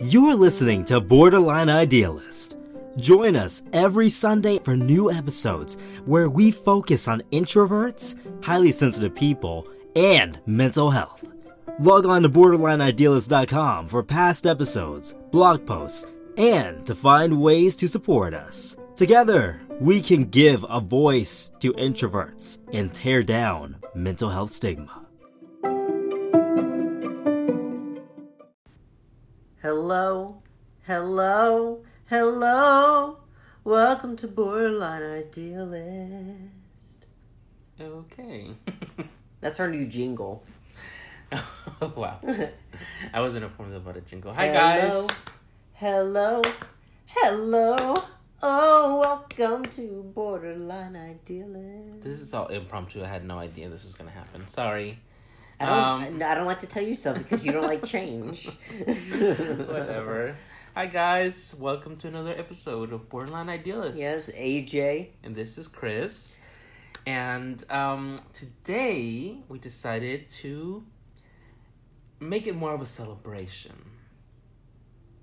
You're listening to Borderline Idealist. Join us every Sunday for new episodes where we focus on introverts, highly sensitive people, and mental health. Log on to borderlineidealist.com for past episodes, blog posts, and to find ways to support us. Together, we can give a voice to introverts and tear down mental health stigma. Hello, hello, hello. Welcome to Borderline Idealist. Okay. That's our new jingle. oh, wow. I wasn't informed about a jingle. Hi, Hello, guys. Hello, hello. Oh, welcome to Borderline Idealist. This is all impromptu. I had no idea this was going to happen. Sorry. I don't. Um, I don't like to tell you stuff because you don't like change. Whatever. Hi, guys. Welcome to another episode of Borderline Idealist. Yes, AJ. And this is Chris. And um, today we decided to make it more of a celebration.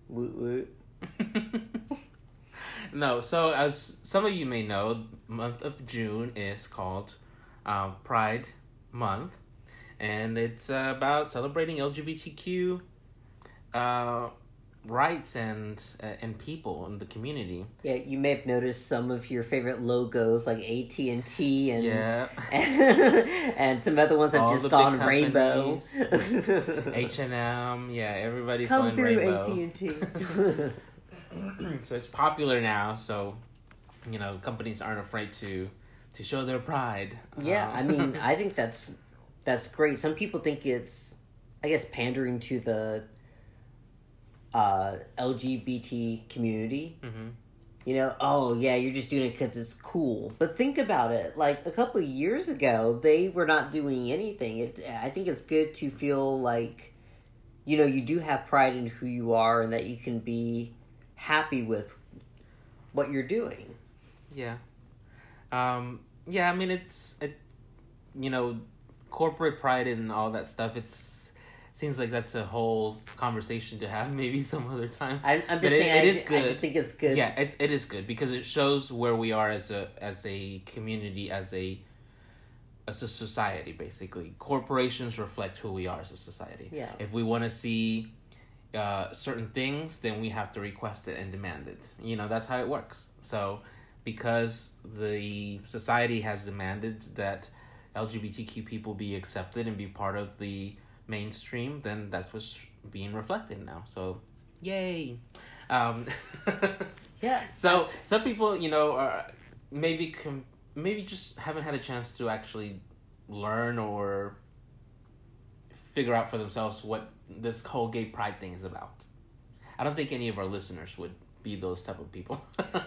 Woot woot. no, so as some of you may know, month of June is called uh, Pride Month, and it's uh, about celebrating LGBTQ uh, rights and uh, and people in the community. Yeah, you may have noticed some of your favorite logos like AT and T and Yeah. and some other ones have All just gone rainbow. H and M, yeah, everybody's Come going through rainbow. AT and T. so it's popular now. So you know, companies aren't afraid to to show their pride. Yeah, Um, I mean, I think that's that's great. Some people think it's, I guess, pandering to the uh, LGBT community. Mm-hmm. You know, oh yeah, you're just doing it because it's cool. But think about it. Like a couple of years ago, they were not doing anything. It. I think it's good to feel like, you know, you do have pride in who you are, and that you can be happy with what you're doing. Yeah. Um, yeah, I mean it's it you know, corporate pride and all that stuff, it's seems like that's a whole conversation to have maybe some other time. I, I'm just it- saying, it I, is ju- I just think it's good. Yeah, it, it is good because it shows where we are as a as a community, as a as a society basically. Corporations reflect who we are as a society. Yeah. If we want to see uh, certain things, then we have to request it and demand it. You know, that's how it works. So, because the society has demanded that LGBTQ people be accepted and be part of the mainstream, then that's what's being reflected now. So, yay. Um, Yeah. so some people, you know, are maybe com- maybe just haven't had a chance to actually learn or figure out for themselves what this whole gay pride thing is about. I don't think any of our listeners would be those type of people.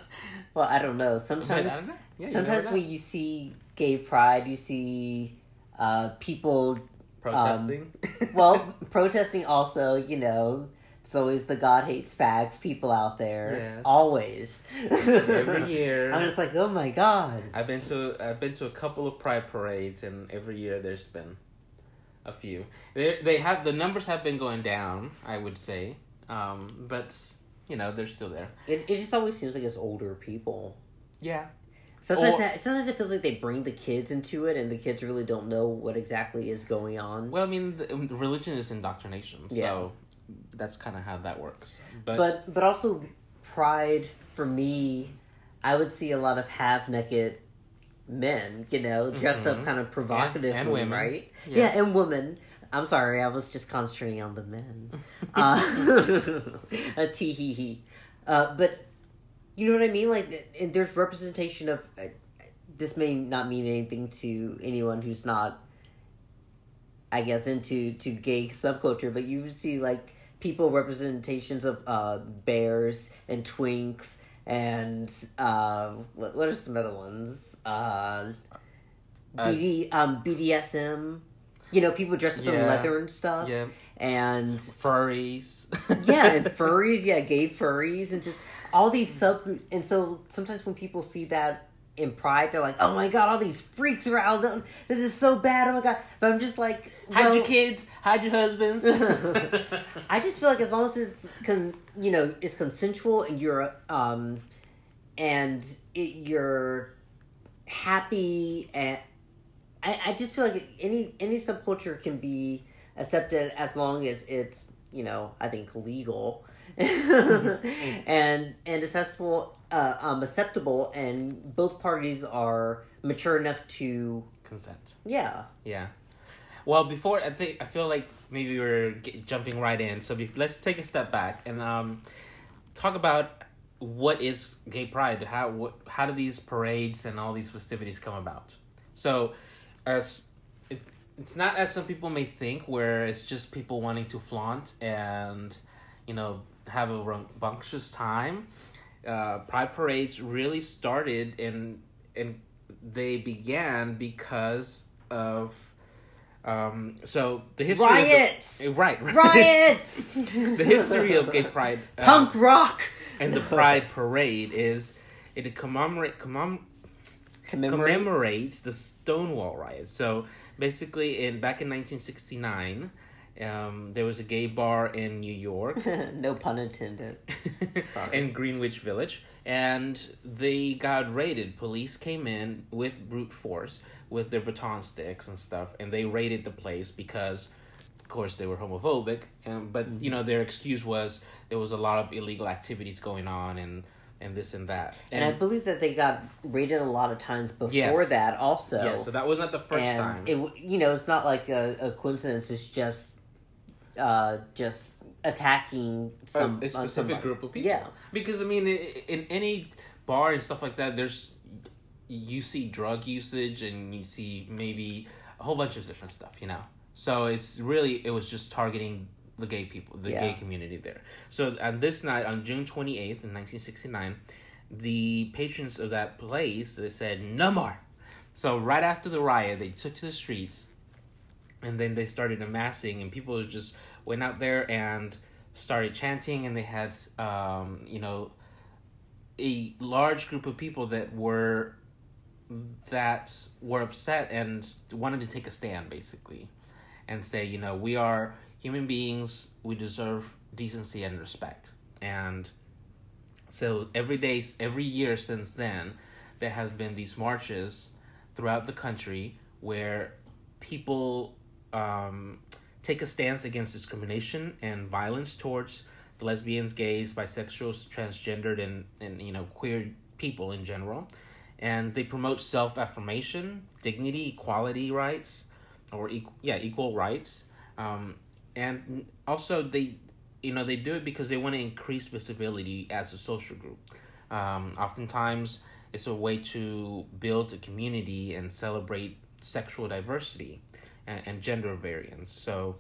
Well, I don't know. But I Sometimes, don't know. Yeah, sometimes when you see gay pride, you see uh, people. protesting. Well, protesting also. You know, it's always the God hates fags people out there. Yes. Always. every year. I'm just like, oh my god. I've been to I've been to a couple of pride parades, and every year there's been a few. They they have the numbers have been going down, I would say, um, but you know they're still there. It, it just always seems like it's older people. Yeah, Sometimes, Or- that- sometimes it feels like they bring the kids into it, and the kids really don't know what exactly is going on. Well, I mean, the, um, religion is indoctrination, so Yeah. that's kind of how that works. But, but but also pride for me i would see a lot of half naked men you know dressed up Mhm. kind of provocatively And- and women. right Yeah. yeah. and women i'm sorry i was just concentrating on the men uh, a tee hee hee uh, but you know what i mean like and there's representation of uh, this may not mean anything to anyone who's not I guess into to gay subculture, but you see like people representations of uh, bears and twinks and uh, what, what are some other ones? Uh, Uh, BD um, BDSM. You know, people dressed up in leather and stuff. yeah, And furries. yeah, and furries, yeah, gay furries, and just all these subgroups. And so sometimes when people see that in Pride, they're like, "Oh my god, all these freaks are around! This is so bad! Oh my god!" But I'm just like, hide well, your kids, hide your husbands. I just feel like as long as it's con- you know it's consensual and you're um and it, you're happy and I, I just feel like any any subculture can be accepted as long as it's you know I think legal and and accessible uh, um acceptable and both parties are mature enough to Consent. yeah Yeah. Well, before I think I feel like maybe we're get, jumping right in. So be, let's take a step back and um, talk about what is gay pride. How what, how do these parades and all these festivities come about? So, as it's it's not as some people may think, where it's just people wanting to flaunt and you know have a rambunctious time. Uh, pride parades really started and and they began because of um, so the history riots of the, right, right. riots! The history of gay pride um, punk rock! and the pride parade is it commemorate commem, commemorates, commemorates the Stonewall riots So basically, in back in 1969, um, there was a gay bar in New York. no pun intended. Sorry. in Greenwich Village, and they got raided. Police came in with brute force with their baton sticks and stuff, and they raided the place because, of course, they were homophobic. And but you know their excuse was there was a lot of illegal activities going on and and this and that. And, I believe that they got raided a lot of times before Yes. that, also. yeah, so that was not the first and time. it, you know, it's not like a, a coincidence. It's just, uh, just attacking some a on specific somebody. group of people. Yeah, Because I mean, in any bar and stuff like that, there's you see drug usage and you see maybe a whole bunch of different stuff, you know. So it's really it was just targeting the gay people, the gay community there. So on this night, on June twenty eighth, in nineteen sixty nine, the patrons of that place they said no more. So right after the riot, they took to the streets, and then they started amassing, and people just went out there and started chanting, and they had, um, you know, a large group of people that were that were upset and wanted to take a stand, basically, and say, you know, we are human beings, we deserve decency and respect, and so every day, every year since then, there have been these marches throughout the country where people um, take a stance against discrimination and violence towards the lesbians, gays, bisexuals, transgendered, and, and you know queer people in general, and they promote self affirmation, dignity, equality rights, or equal, yeah equal rights, um, and also they you know they do it because they want to increase visibility as a social group. Um, oftentimes, it's a way to build a community and celebrate sexual diversity and, and gender variance. So,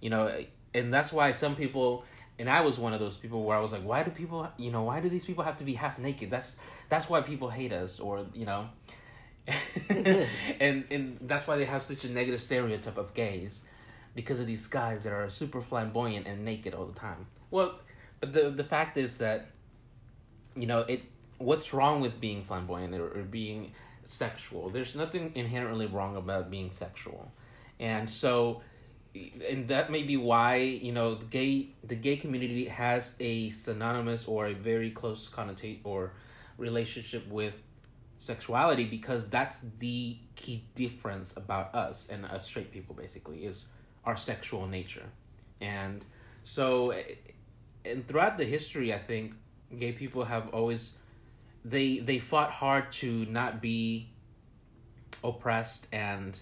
you know, and that's why some people, and I was one of those people where I was like, why do people, you know, why do these people have to be half naked? That's that's why people hate us, or you know, and and that's why they have such a negative stereotype of gays because of these guys that are super flamboyant and naked all the time. Well, but the the fact is that you know it what's wrong with being flamboyant or, or being sexual there's nothing inherently wrong about being sexual and so and that may be why you know the gay the gay community has a synonymous or a very close connotate or relationship with sexuality because that's the key difference about us and us straight people basically is our sexual nature. And so and throughout the history i think gay people have always they they fought hard to not be oppressed and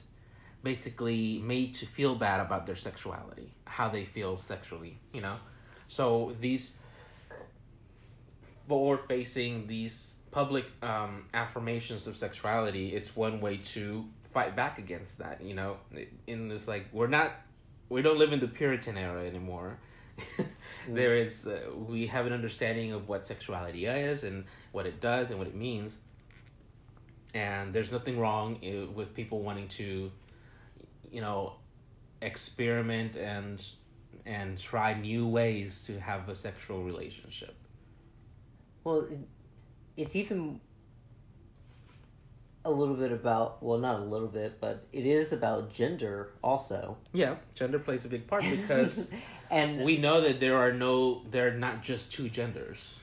basically made to feel bad about their sexuality how they feel sexually you know? So these forward facing these public um, affirmations of sexuality it's one way to fight back against that you know? In this like we're not we don't live in the puritan era anymore. There is uh, we have an understanding of what sexuality is and what it does and what it means. And there's nothing wrong uh, with people wanting to you know experiment and and try new ways to have a sexual relationship Well, it, it's even a little bit about well, not a little bit, but it is about gender also. Yeah, gender plays a big part because And we know that there are no, there are not just two genders.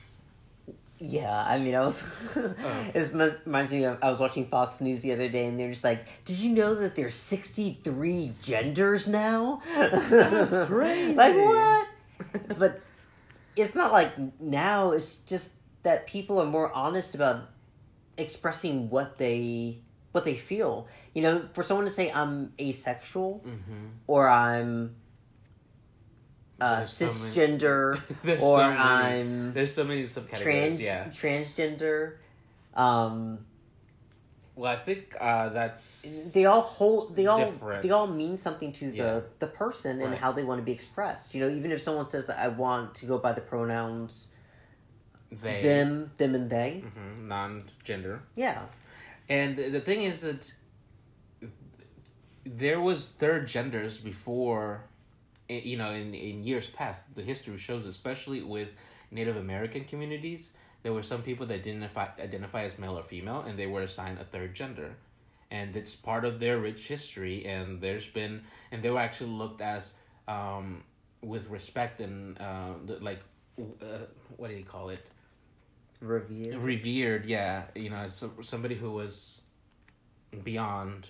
Yeah, I mean, I was. Uh. it must, reminds me of I was watching Fox News the other day, and they're just like, "Did you know that there's 63 genders now?" That's crazy. like what? but it's not like now. It's just that people are more honest about expressing what they what they feel. You know, for someone to say I'm asexual mm-hmm. or I'm uh, There's so cisgender or so I'm There's so many subcategories. trans yeah. transgender um Well, I think uh, that's they all hold they all Different. they all mean something to the Yeah. the person and Right. how they want to be expressed you know even if someone says i want to go by the pronouns they them them and they Mhm, non-gender. yeah And the thing is that there was third genders before, you know, in, in years past. The history shows, especially with Native American communities, there were some people that didn't identify, identify as male or female, and they were assigned a third gender. And it's part of their rich history, and there's been, and they were actually looked as, um, with respect and, uh, the, like, uh, what do you call it? review revered yeah you know as somebody who was beyond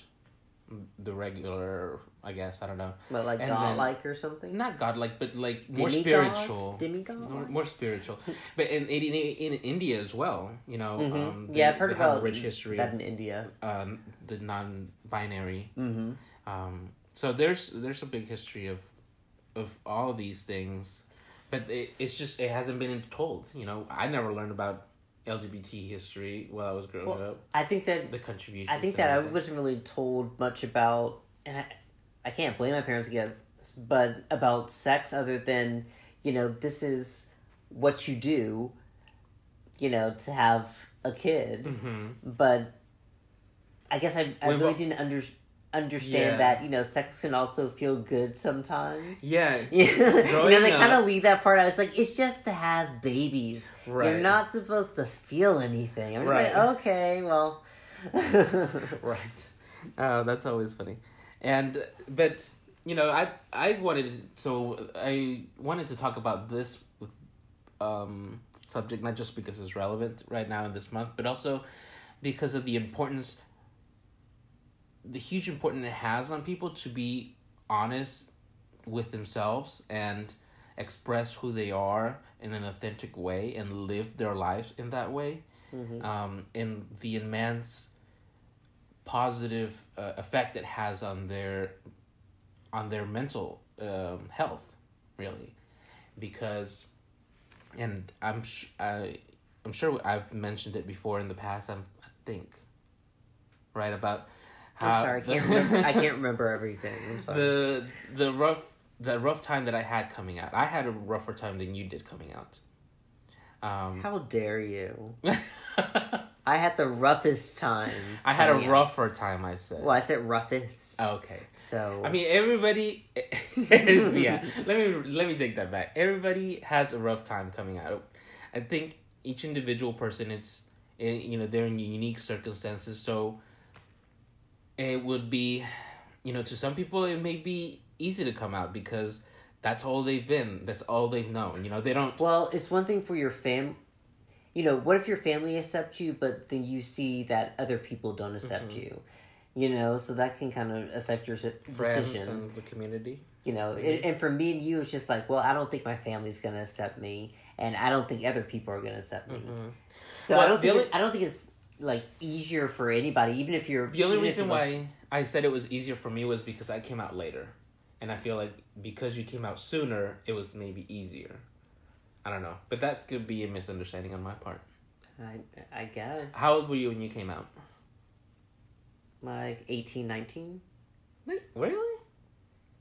the regular i guess i don't know but like and then- godlike or something not godlike but like more spiritual Demigod? more, more spiritual but in, in in india as well you know um, Mhm. they- yeah i've heard have a about rich history that of in india um, the non-binary mm-hmm. um, so there's there's a big history of of all these things, but it, it's just it hasn't been told. You know, I never learned about LGBT history while I was growing well, up. i think that The contributions. I think that I wasn't really told much about, and I, I can't blame my parents, I guess, but about sex other than, you know, this is what you do, you know, to have a kid. Mhm. But I guess I, I We've really al- didn't under, understand Yeah. that, you know, sex can also feel good sometimes. Yeah. Yeah, you know, they kind of leave that part. out. I was like, it's just to have babies. You're not supposed to feel anything. I'm just Right. like, okay, well. right. Uh, that's always funny, and but you know, I I wanted so I wanted to talk about this um, subject not just because it's relevant right now in this month, but also because of the importance, the huge importance it has on people to be honest with themselves and express who they are in an authentic way and live their lives in that way. Um, and the immense positive uh, effect it has on their on their mental um, health really. Because and i'm sh- I, i'm sure i've mentioned it before in the past I'm, i think right about I'm how sorry, I can't remember. I can't remember everything. I'm sorry. the the rough the rough time that i had coming out i had a rougher time than you did coming out um How dare you? I had the roughest time. i had a coming out. rougher time i said Well, I said roughest. okay So I mean, everybody. yeah, let me let me take that back. Everybody has a rough time coming out. I think each individual person is, in, you know, they're in unique circumstances. So it would be, you know, to some people it may be easy to come out because that's all they've been. That's all they've known. You know, they don't. well, it's one thing for your fam. You know, what if your family accepts you, but then you see that other people don't accept Mm-hmm. you? You know, so that can kind of affect your Friends decision. and the community. You know, and, and for me and you, it's just like, well, I don't think my family's gonna accept me, and I don't think other people are gonna accept me. So I don't think only- I don't think it's like easier for anybody, even if you're The only reason like, why I said it was easier for me was because I came out later. And I feel like because you came out sooner, it was maybe easier. I don't know. But that could be a misunderstanding on my part. I, I guess How old were you when you came out? like 18, 19? Really?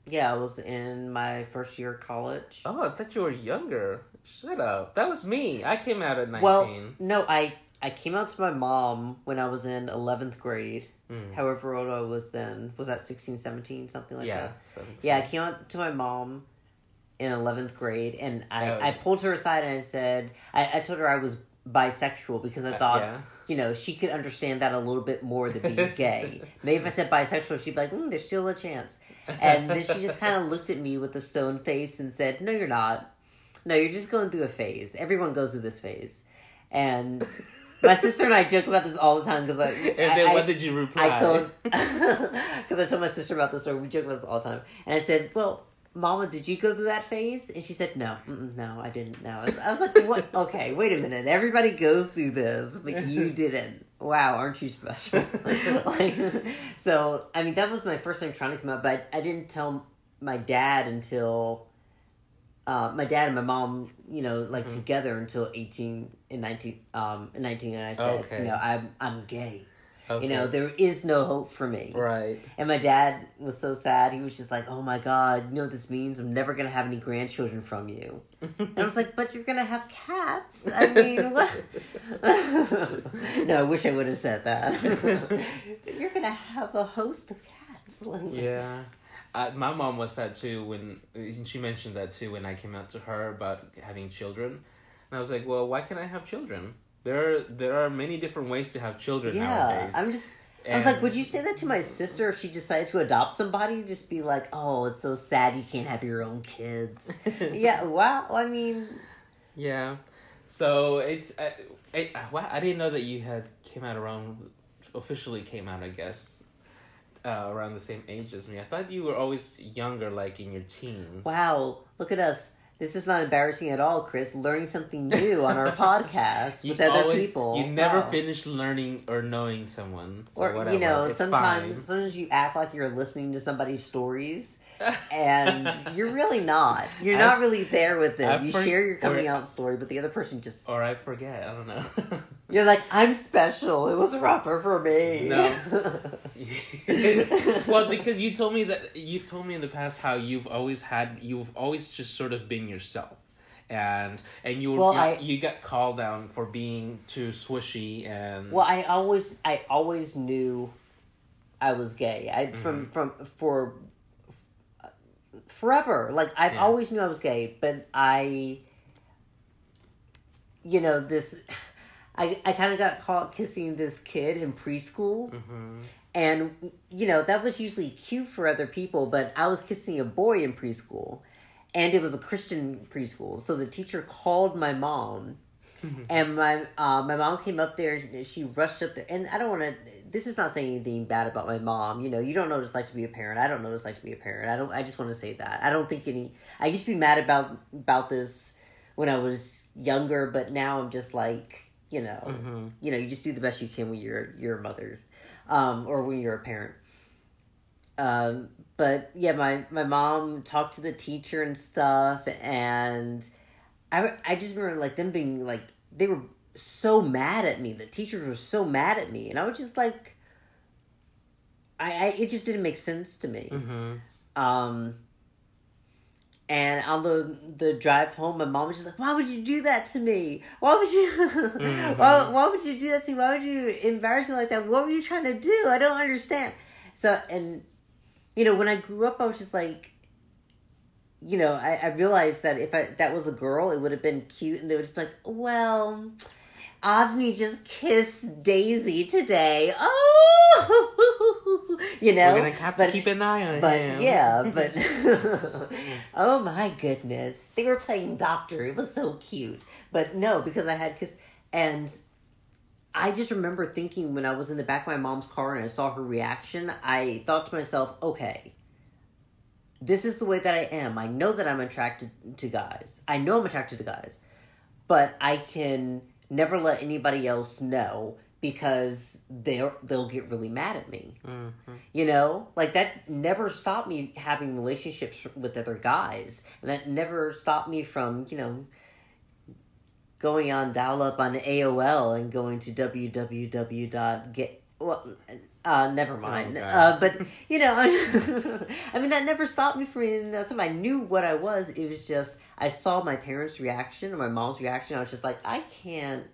Yeah, I was in my first year of college. Oh, I thought you were younger. Shut up. That was me. I came out at 19. well, no, I I came out to my mom when I was in 11th grade. Mm. However old I was then. Was that 16, 17, something like yeah. that? so- Yeah, I came out to my mom in 11th grade and I, Oh. I pulled her aside and I said, I, I told her I was bisexual because I thought, yeah. you know, she could understand that a little bit more than being gay. Maybe if I said bisexual, she'd be like, mm, "There's still a chance." And then she just kind of looked at me with a stone face and said, "No, you're not. No, you're just going through a phase. Everyone goes through this phase." And my sister and I joke about this all the time because I. And then I, what did you reply? I told because I told my sister about this story. We joke about this all the time, and I said, "Well, Mama, did you go through that phase?" And she said, "No, no, I didn't. No." I was, I was like, "What? Okay, wait a minute. Everybody goes through this, but you didn't. Wow, aren't you special?" like, so I mean, that was my first time trying to come out, but I, I didn't tell my dad until. Uh, my dad and my mom, you know, like Mm-hmm. together until eighteen and nineteen, um, and nineteen, and I said, Okay. you know, I'm I'm gay. Okay. You know, there is no hope for me. right. And my dad was so sad. He was just like, "Oh my god, you know what this means? I'm never gonna have any grandchildren from you." And I was like, "But you're gonna have cats." I mean, what? no, I wish I would have said that. but you're gonna have a host of cats. Like, Yeah. Uh, my mom was sad too when she mentioned that too when I came out to her about having children, and I was like, "Well, why can't I have children? There, are, there are many different ways to have children Yeah, nowadays." I'm just. I was like, would you say that to my sister if she decided to adopt somebody? Just be like, oh, it's so sad you can't have your own kids. yeah, wow. I mean, Yeah. So it's uh, it, uh, wow, I didn't know that you had came out around officially came out. I guess uh, around the same age as me. I thought you were always younger, like in your teens. Wow, look at us. This is not embarrassing at all, Chris. Learning something new on our podcast with other always- people. You never Wow. finished learning or knowing someone. So Or whatever. you know, It's sometimes fine. sometimes you act like you're listening to somebody's stories, and you're really not. You're I- not really there with them. I you for- share your coming or- out story, but the other person just or I forget. I don't know. you're like, I'm special. It was rougher for me. No. well, because you told me that you've told me in the past how you've always had you've always just sort of been yourself, and and you Well, you, I- you got called down for being too swishy and Well, I always, I always knew I was gay. I from mm-hmm. from for forever. Like I've Yeah. always knew I was gay, but I, you know, this. I, I kind of got caught kissing this kid in preschool. And, you know, that was usually cute for other people, but I was kissing a boy in preschool. And it was a Christian preschool. So the teacher called my mom. and my uh, my mom came up there. and She rushed up there. And I don't want to. This is not saying anything bad about my mom. You know, you don't know what it's like to be a parent. I don't know what it's like to be a parent. I don't. I just want to say that. I don't think any. I used to be mad about about this when I was younger, but now I'm just like, you know, you know, you just do the best you can when you're you're a mother, um, or when you're a parent. Um, but yeah, my my mom talked to the teacher and stuff, and I I just remember like them being like they were so mad at me. The teachers were so mad at me, and I was just like, I, I it just didn't make sense to me. Um, and on the the drive home, my mom was just like, "Why would you do that to me? Why would you? why, why would you do that to me? Why would you embarrass me like that? What were you trying to do? I don't understand." So, and you know, when I grew up, I was just like, you know, I, I realized that if I that was a girl, it would have been cute, and they would just be like, "Well, Audrey just kissed Daisy today." Oh, you know, we're gonna have to but keep an eye on but him. yeah, but oh my goodness, they were playing doctor. It was so cute, but no, because I had kiss and. I just remember thinking when I was in the back of my mom's car and I saw her reaction, I thought to myself, okay, this is the way that I am. I know that I'm attracted to guys. I know I'm attracted to guys. But I can never let anybody else know because they're they'll get really mad at me. Mm-hmm. You know? Like that never stopped me having relationships with other guys. And that never stopped me from, you know, going on dial up on AOL and going to www.get well uh never mind. Oh, uh but you know I mean that never stopped me from being something I knew what I was. It was just I saw my parents' reaction or my mom's reaction. I was just like, I can't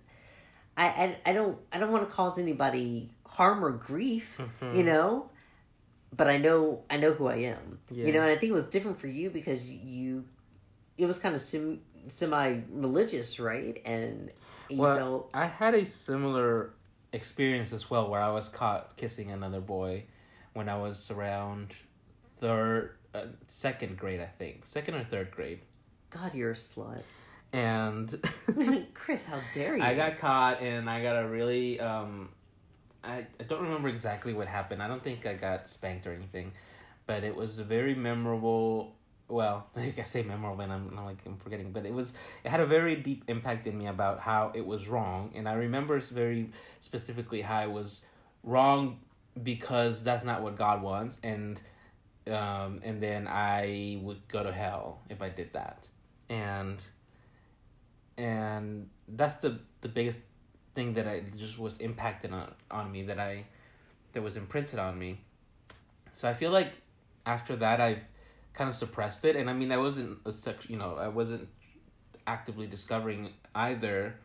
I I, I don't I don't want to cause anybody harm or grief, you know? But I know I know who I am. Yeah. You know, and I think it was different for you because you it was kind of sim semi religious, right? And you well, felt I had a similar experience as well, where I was caught kissing another boy when I was around third, uh, second grade, I think, second or third grade, God, you're a slut. and Chris, how dare you? I got caught, and I got a really um, I I don't remember exactly what happened. I don't think I got spanked or anything, but it was a very memorable. Well, like I say memorable, and I'm not like I'm forgetting, but it was it had a very deep impact in me about how it was wrong, and I remember very specifically how it was wrong because that's not what God wants, and um, and then I would go to hell if I did that, and and that's the the biggest thing that I just was impacted on on me that I that was imprinted on me. So I feel like after that I've kind of suppressed it, and I mean I wasn't a sex, you know, I wasn't actively discovering either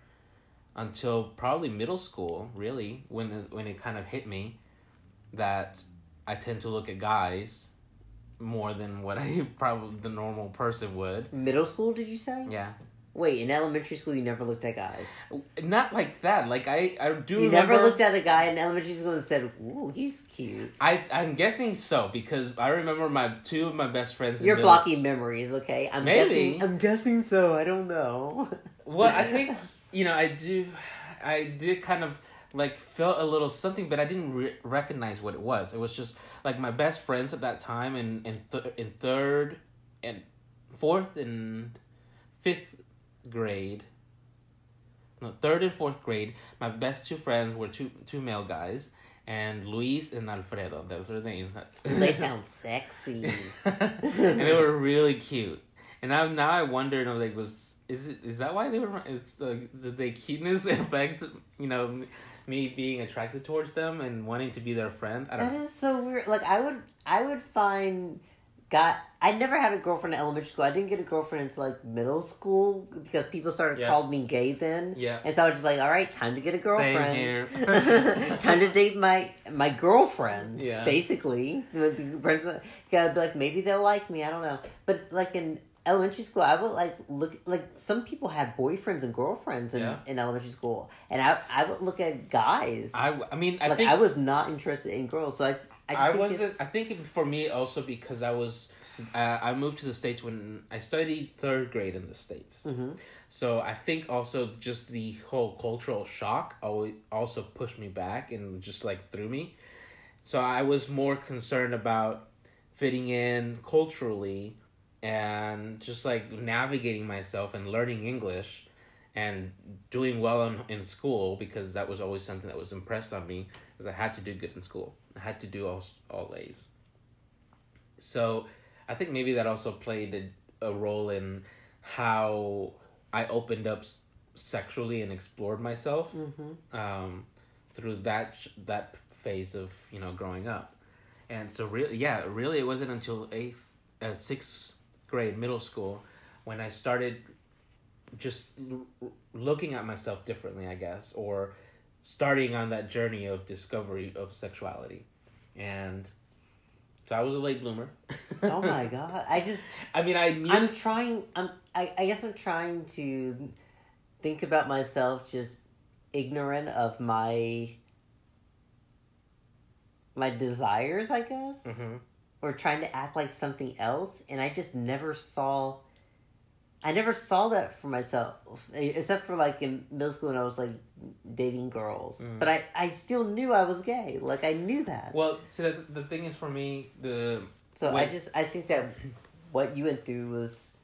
until probably middle school, really, when it, when it kind of hit me that I tend to look at guys more than what I probably the normal person would. Middle school, did you say? Yeah. Wait, in elementary school, you never looked at guys. Not like that. Like I, I do. You remember, never looked at a guy in elementary school and said, "Ooh, he's cute." I, I'm guessing so because I remember my two of my best friends. You're blocking s- memories, okay? I'm Maybe. guessing. I'm guessing so. I don't know. Well, I think you know I do. I did kind of like felt a little something, but I didn't re- recognize what it was. It was just like my best friends at that time in in th- in third and fourth and fifth grade. No, third and fourth grade. My best two friends were two two male guys, and Luis and Alfredo. Those are the names. they sound sexy. and they were really cute. And now, now I wondered, I was like, was is it is that why they were? Is like did the cuteness affect you know me being attracted towards them and wanting to be their friend? I don't. That is so weird. Like I would, I would find guy. I never had a girlfriend in elementary school. I didn't get a girlfriend until like middle school because people started Yeah. calling me gay then. Yeah. and so I was just like, all right, time to get a girlfriend. time to date my my girlfriends. Yeah. Basically, The- the friends that- gotta be like maybe they'll like me. I don't know, but like in elementary school, I would like look like some people had boyfriends and girlfriends in, Yeah. in elementary school, and I I would look at guys. I, I mean I like think I was not interested in girls, so I I, I think wasn't. it's- I think for me also because I was. Uh, I moved to the states when I studied third grade in the states. Mm-hmm. So I think also just the whole cultural shock always also pushed me back and just like threw me. So I was more concerned about fitting in culturally and just like navigating myself and learning English and doing well in, in school because that was always something that was impressed on me because I had to do good in school. I had to do all all A's. So I think maybe that also played a, a role in how I opened up sexually and explored myself um, through that sh- that phase of you know growing up, and so really yeah really it wasn't until eighth uh, sixth grade middle school when I started just l- looking at myself differently I guess or starting on that journey of discovery of sexuality, and so I was a late bloomer. oh my god! I just I mean, I knew. I'm trying. I'm. I, I guess I'm trying to think about myself just ignorant of my my desires. I guess. Mhm. or trying to act like something else and i just never saw i never saw that for myself except for like in middle school when i was like dating girls mm. but i i still knew i was gay like i knew that Well, so the, the thing is for me, the so i just i think that what you went through was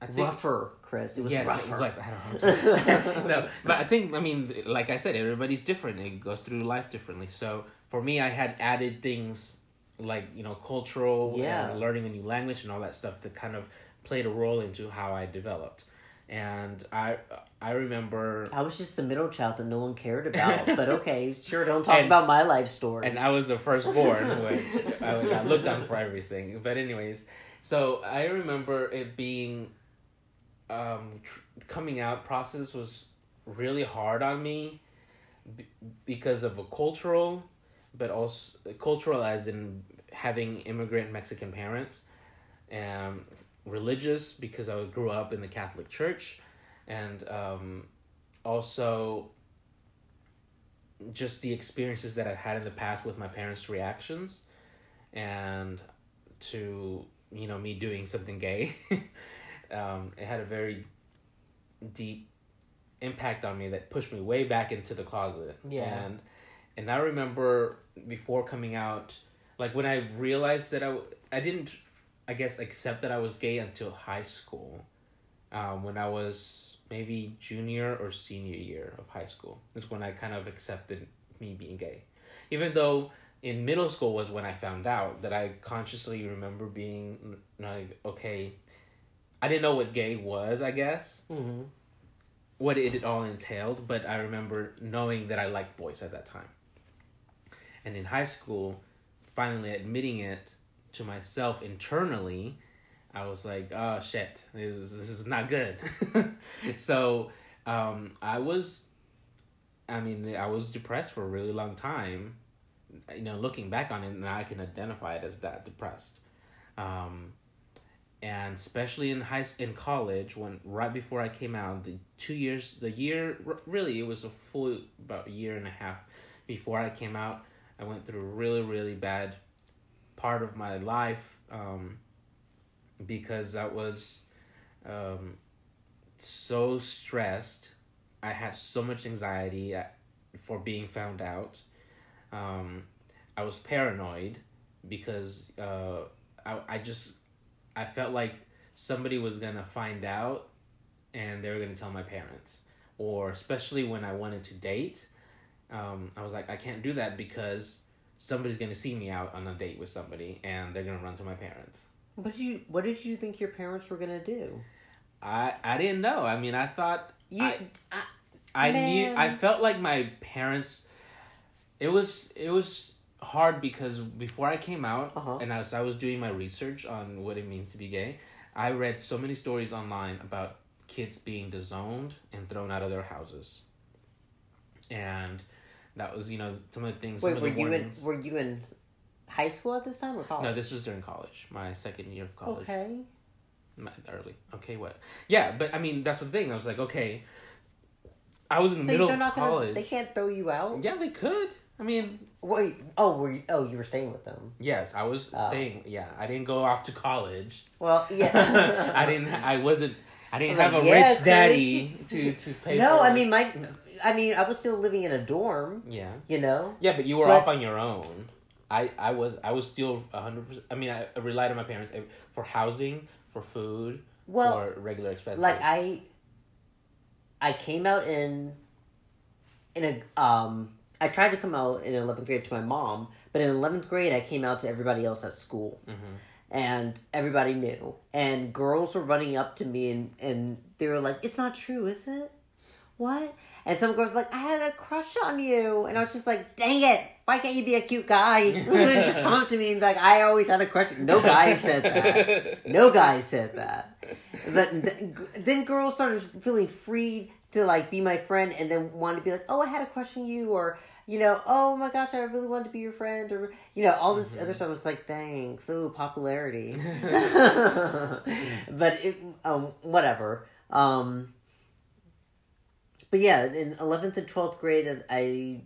I think, rougher chris it was yes, rougher it was. I don't know. no, but I think I mean, like I said, everybody's different. It goes through life differently. So for me, I had added things like you know cultural Yeah. and learning a new language and all that stuff to kind of played a role into how I developed. And I I remember I was just the middle child that no one cared about, but okay, sure, don't talk And- about my life story. and I was the firstborn, which I, looked on for everything. But anyways, so I remember it being, um, tr- coming out process was really hard on me, b- because of a cultural, but also cultural as in having immigrant Mexican parents, and religious because I grew up in the Catholic Church, and um, also just the experiences that I've had in the past with my parents' reactions, and to you know me doing something gay. um, it had a very deep impact on me that pushed me way back into the closet. Yeah. And and I remember before coming out, like when I realized that I w- I didn't I guess accept that I was gay until high school. Um, when I was maybe junior or senior year of high school. That's when I kind of accepted me being gay. Even though in middle school was when I found out that I consciously remember being like, okay, I didn't know what gay was, I guess, Mm-hmm. what it all entailed, but I remember knowing that I liked boys at that time. And in high school, finally admitting it to myself internally, I was like, oh shit, this is, this is not good. so um, I was, I mean, I was depressed for a really long time. You know, looking back on it, now I can identify it as that depressed. Um, and especially in high in college when right before I came out the two years the year really it was a full about year and a half before I came out I went through a really really bad part of my life um, because I was um, so stressed I had so much anxiety uh, for being found out um, I was paranoid because uh, I, I just I felt like somebody was gonna find out and they were gonna tell my parents. Or especially when I wanted to date, um, I was like, I can't do that because somebody's gonna see me out on a date with somebody and they're gonna run to my parents. What did you What did you think your parents were gonna do? I I didn't know. I mean, I thought You, I, I, I knew. I felt like my parents. It was it was hard because before I came out Uh-huh. and as I was doing my research on what it means to be gay, I read so many stories online about kids being disowned and thrown out of their houses. And that was you know some of the things. wait, some of were the you in. Were you in high school at this time or college? No, this was during college, my second year of college. Okay. Not early. Okay, what? Yeah, but I mean that's the thing. I was like, okay. I was in the So middle they're of not gonna. college. They can't throw you out. Yeah, they could. I mean, Wait. Oh, were you, oh you were staying with them? yes, I was Oh. staying. Yeah, I didn't go off to college. Well, yeah. I didn't. I wasn't. I didn't I have was a yeah, rich daddy to to pay. no, I mean my. I mean, I was still living in a dorm. Yeah, You know. yeah, but you were But- off on your own. I I was I was still hundred percent. I mean, I relied on my parents for housing, for food, Well, for regular expenses. like I. I came out in. In a um, I tried to come out in eleventh grade to my mom, but in eleventh grade I came out to everybody else at school. and everybody knew. And girls were running up to me and, and they were like, It's not true, is it? What? And some girls like, I had a crush on you. And I was just like, Dang it, why can't you be a cute guy? and just come up to me and be like, I always had a crush. No guy said that. No guy said that. But th- then girls started feeling free to like be my friend and then want to be like, Oh, I had a crush on you or you know, oh my gosh, I really wanted to be your friend, or you know, all this other stuff. I was like, thanks, oh popularity, but it, um, whatever. Um, but yeah, in eleventh and twelfth grade, I,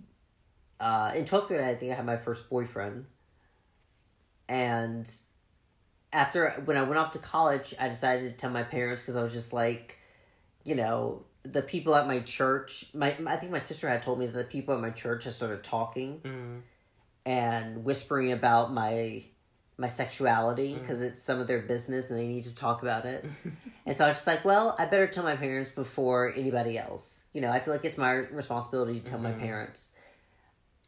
uh, in twelfth grade, I think I had my first boyfriend, and after when I went off to college, I decided to tell my parents because I was just like, you know, the people at my church. My I think my sister had told me that the people at my church had started talking Mhm. and whispering about my my sexuality mm. because it's some of their business and they need to talk about it. and so I was just like, well, I better tell my parents before anybody else. You know, I feel like it's my responsibility to tell my mm-hmm. parents.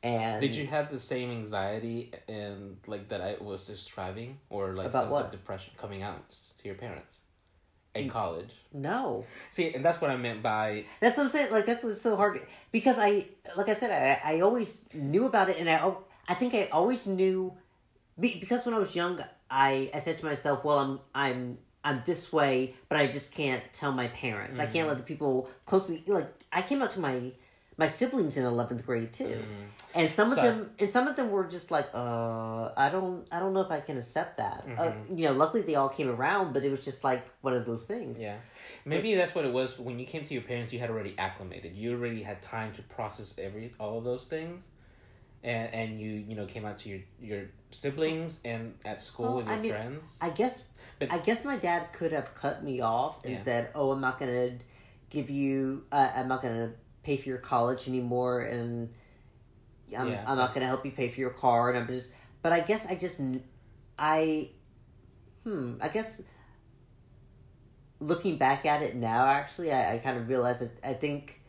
And Did you have the same anxiety and like that I was describing, or like About sense what? of depression coming out to your parents in college? No. See, and that's what I meant by That's what I'm saying. Like that's what's so hard because I, like I said, I, I always knew about it, and I, I think I always knew, be, because when I was young, I, I said to myself, well, I'm, I'm, I'm this way, but I just can't tell my parents. I can't let the people close to me. Like I came out to my, my siblings in eleventh grade too, and some of Mm-hmm. So- them and some of them were just like, uh, I don't I don't know if I can accept that. Uh, Mm-hmm. you know, luckily they all came around, but it was just like one of those things. Yeah. Maybe that's what it was when you came to your parents you had already acclimated. You already had time to process every all of those things. And and you, you know, came out to your your siblings and at school Well, with your I mean, friends. I guess But- I guess my dad could have cut me off and Yeah. said, "Oh, I'm not gonna give you. Uh, I'm not gonna pay for your college anymore, and I'm, Yeah. I'm not gonna help you pay for your car." And I'm just, but I guess I just, I hmm, I guess. Looking back at it now, actually, I, I kind of realized that I think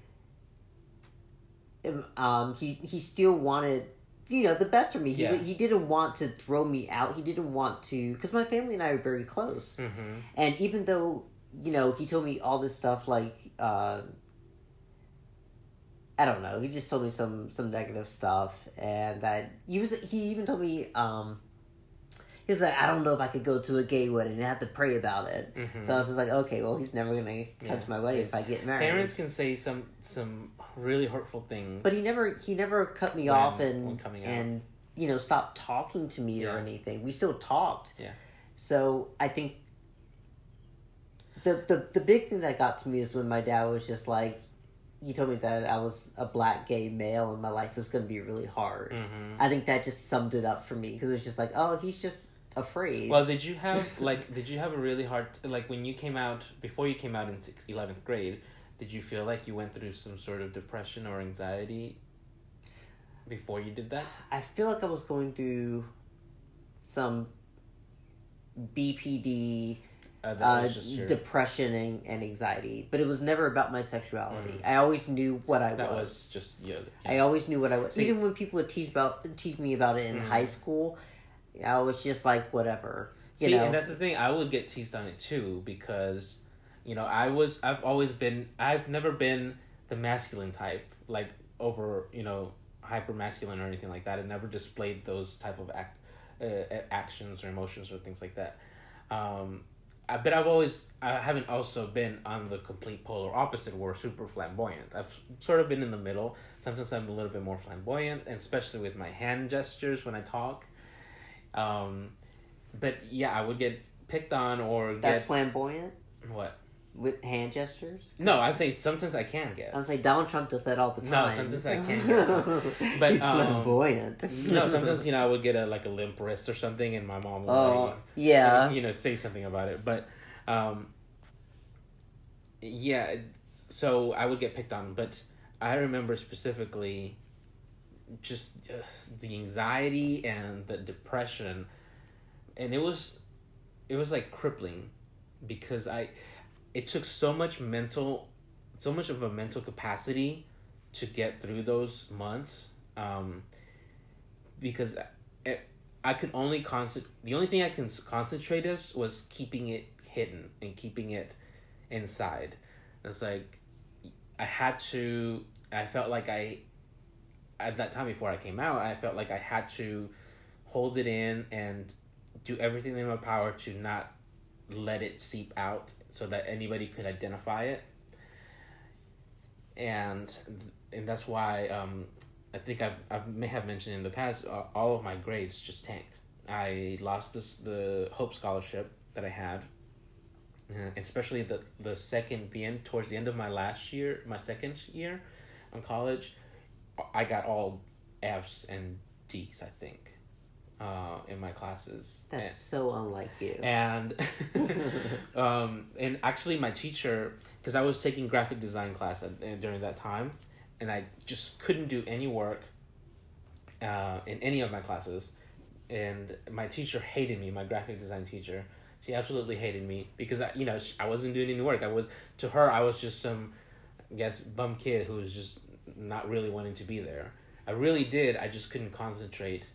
um, he he still wanted you know the best for me. He Yeah. he didn't want to throw me out. He didn't want to because my family and I are very close. mm-hmm. And even though you know he told me all this stuff like uh, I don't know, he just told me some some negative stuff, and that he was he even told me um. He's like, I don't know if I could go to a gay wedding and have to pray about it. So I was just like, okay, well, he's never gonna come Mm-hmm. Yeah. to my wedding if I get married. Parents can say some some really hurtful things. But he never he never cut me When- off and coming out. and you know stopped talking to me or anything. We still talked. Yeah. So I think the the the big thing that got to me is when my dad was just like he told me that I was a black gay male and my life was going to be really hard. Mhm. I think that just summed it up for me because it was just like, oh, he's just afraid. Well, did you have like did you have a really hard like when you came out before you came out in sixth, 11th grade? Did you feel like you went through some sort of depression or anxiety before you did that? I feel like I was going through some BPD Uh, uh, your depression and, and anxiety, but it was never about my sexuality. I always knew what I Mm. that was. was just yeah. I always knew what I was. See- Even when people would tease about tease me about it in Mm. high school, I was just like whatever. You See, know, and that's the thing. I would get teased on it too because, you know, I was. I've always been. I've never been the masculine type, like over, you know, hyper masculine or anything like that. I never displayed those type of act, uh, actions or emotions or things like that. Um, I, but I've always. I haven't also been on the complete polar opposite, where super flamboyant. I've sort of been in the middle. Sometimes I'm a little bit more flamboyant, and especially with my hand gestures when I talk. Um, but yeah, I would get picked on or that's get flamboyant what? With hand gestures. No, I'd say sometimes I can get. I was like Donald Trump does that all the time. No, sometimes I can't get But, he's um, flamboyant. no, sometimes you know I would get a like a limp wrist or something, and my mom would Oh like, yeah. you know say something about it. But um, yeah, so I would get picked on. But I remember specifically just uh, the anxiety and the depression, and it was it was like crippling because I it took so much mental so much of a mental capacity to get through those months um, because I, I could only concent the only thing I can concentrate is was keeping it hidden and keeping it inside. It's like I had to. I felt like I at that time before I came out, I felt like I had to hold it in and do everything in my power to not let it seep out so that anybody could identify it and and that's why um, I think I've, I may have mentioned in the past uh, all of my grades just tanked. I lost this the Hope Scholarship that I had, uh, especially the the second end towards the end of my last year, my second year, on college, I got all Fs and Ds. I think, uh, in my classes. That's so unlike you. and um, and actually my teacher because I was taking graphic design class at, uh, during that time, and I just couldn't do any work uh, in any of my classes, and my teacher hated me. My graphic design teacher, she absolutely hated me because I, you know, I wasn't doing any work. I was to her, I was just some, I guess, bum kid who was just not really wanting to be there. I really did. I just couldn't concentrate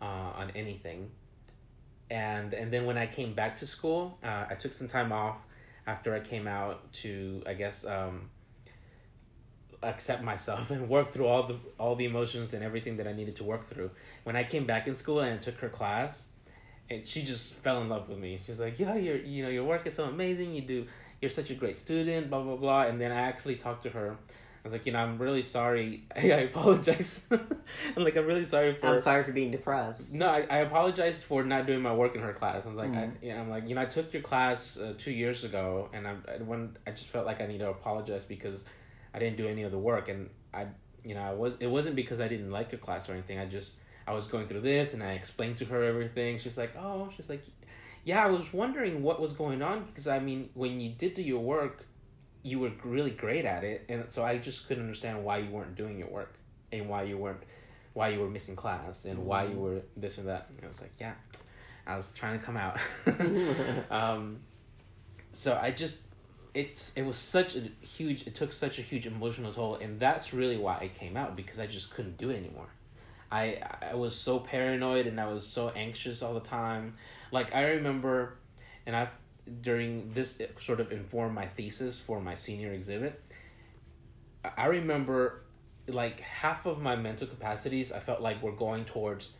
uh, on anything and and then when I came back to school, uh, I took some time off after I came out to I guess um, accept myself and work through all the all the emotions and everything that I needed to work through. When I came back in school and took her class, and she just fell in love with me. She's like, "Yeah, your you know your work is so amazing. You do you're such a great student." Blah blah blah. And then I actually talked to her I was like, you know, I'm really sorry. I, I apologize. I'm like, I'm really sorry for. I'm sorry for being depressed. No, I, I apologized for not doing my work in her class. I was like, I, Mhm. yeah, I'm like, you know, I took your class uh, two years ago, and I, I when I just felt like I need to apologize because I didn't do any of the work, and I, you know, I was it wasn't because I didn't like your class or anything. I just I was going through this, and I explained to her everything. She's like, oh, she's like, yeah, I was wondering what was going on because I mean, when you did do your work, you were really great at it, and so I just couldn't understand why you weren't doing your work and why you weren't why you were missing class and why you were this and that. And I was like, yeah, I was trying to come out. um, so I just it's it was such a huge it took such a huge emotional toll and that's really why I came out because I just couldn't do it anymore. I I was so paranoid and I was so anxious all the time. Like I remember and I've during this sort of informed my thesis for my senior exhibit. I- remember like half of my mental capacities I felt like were going towards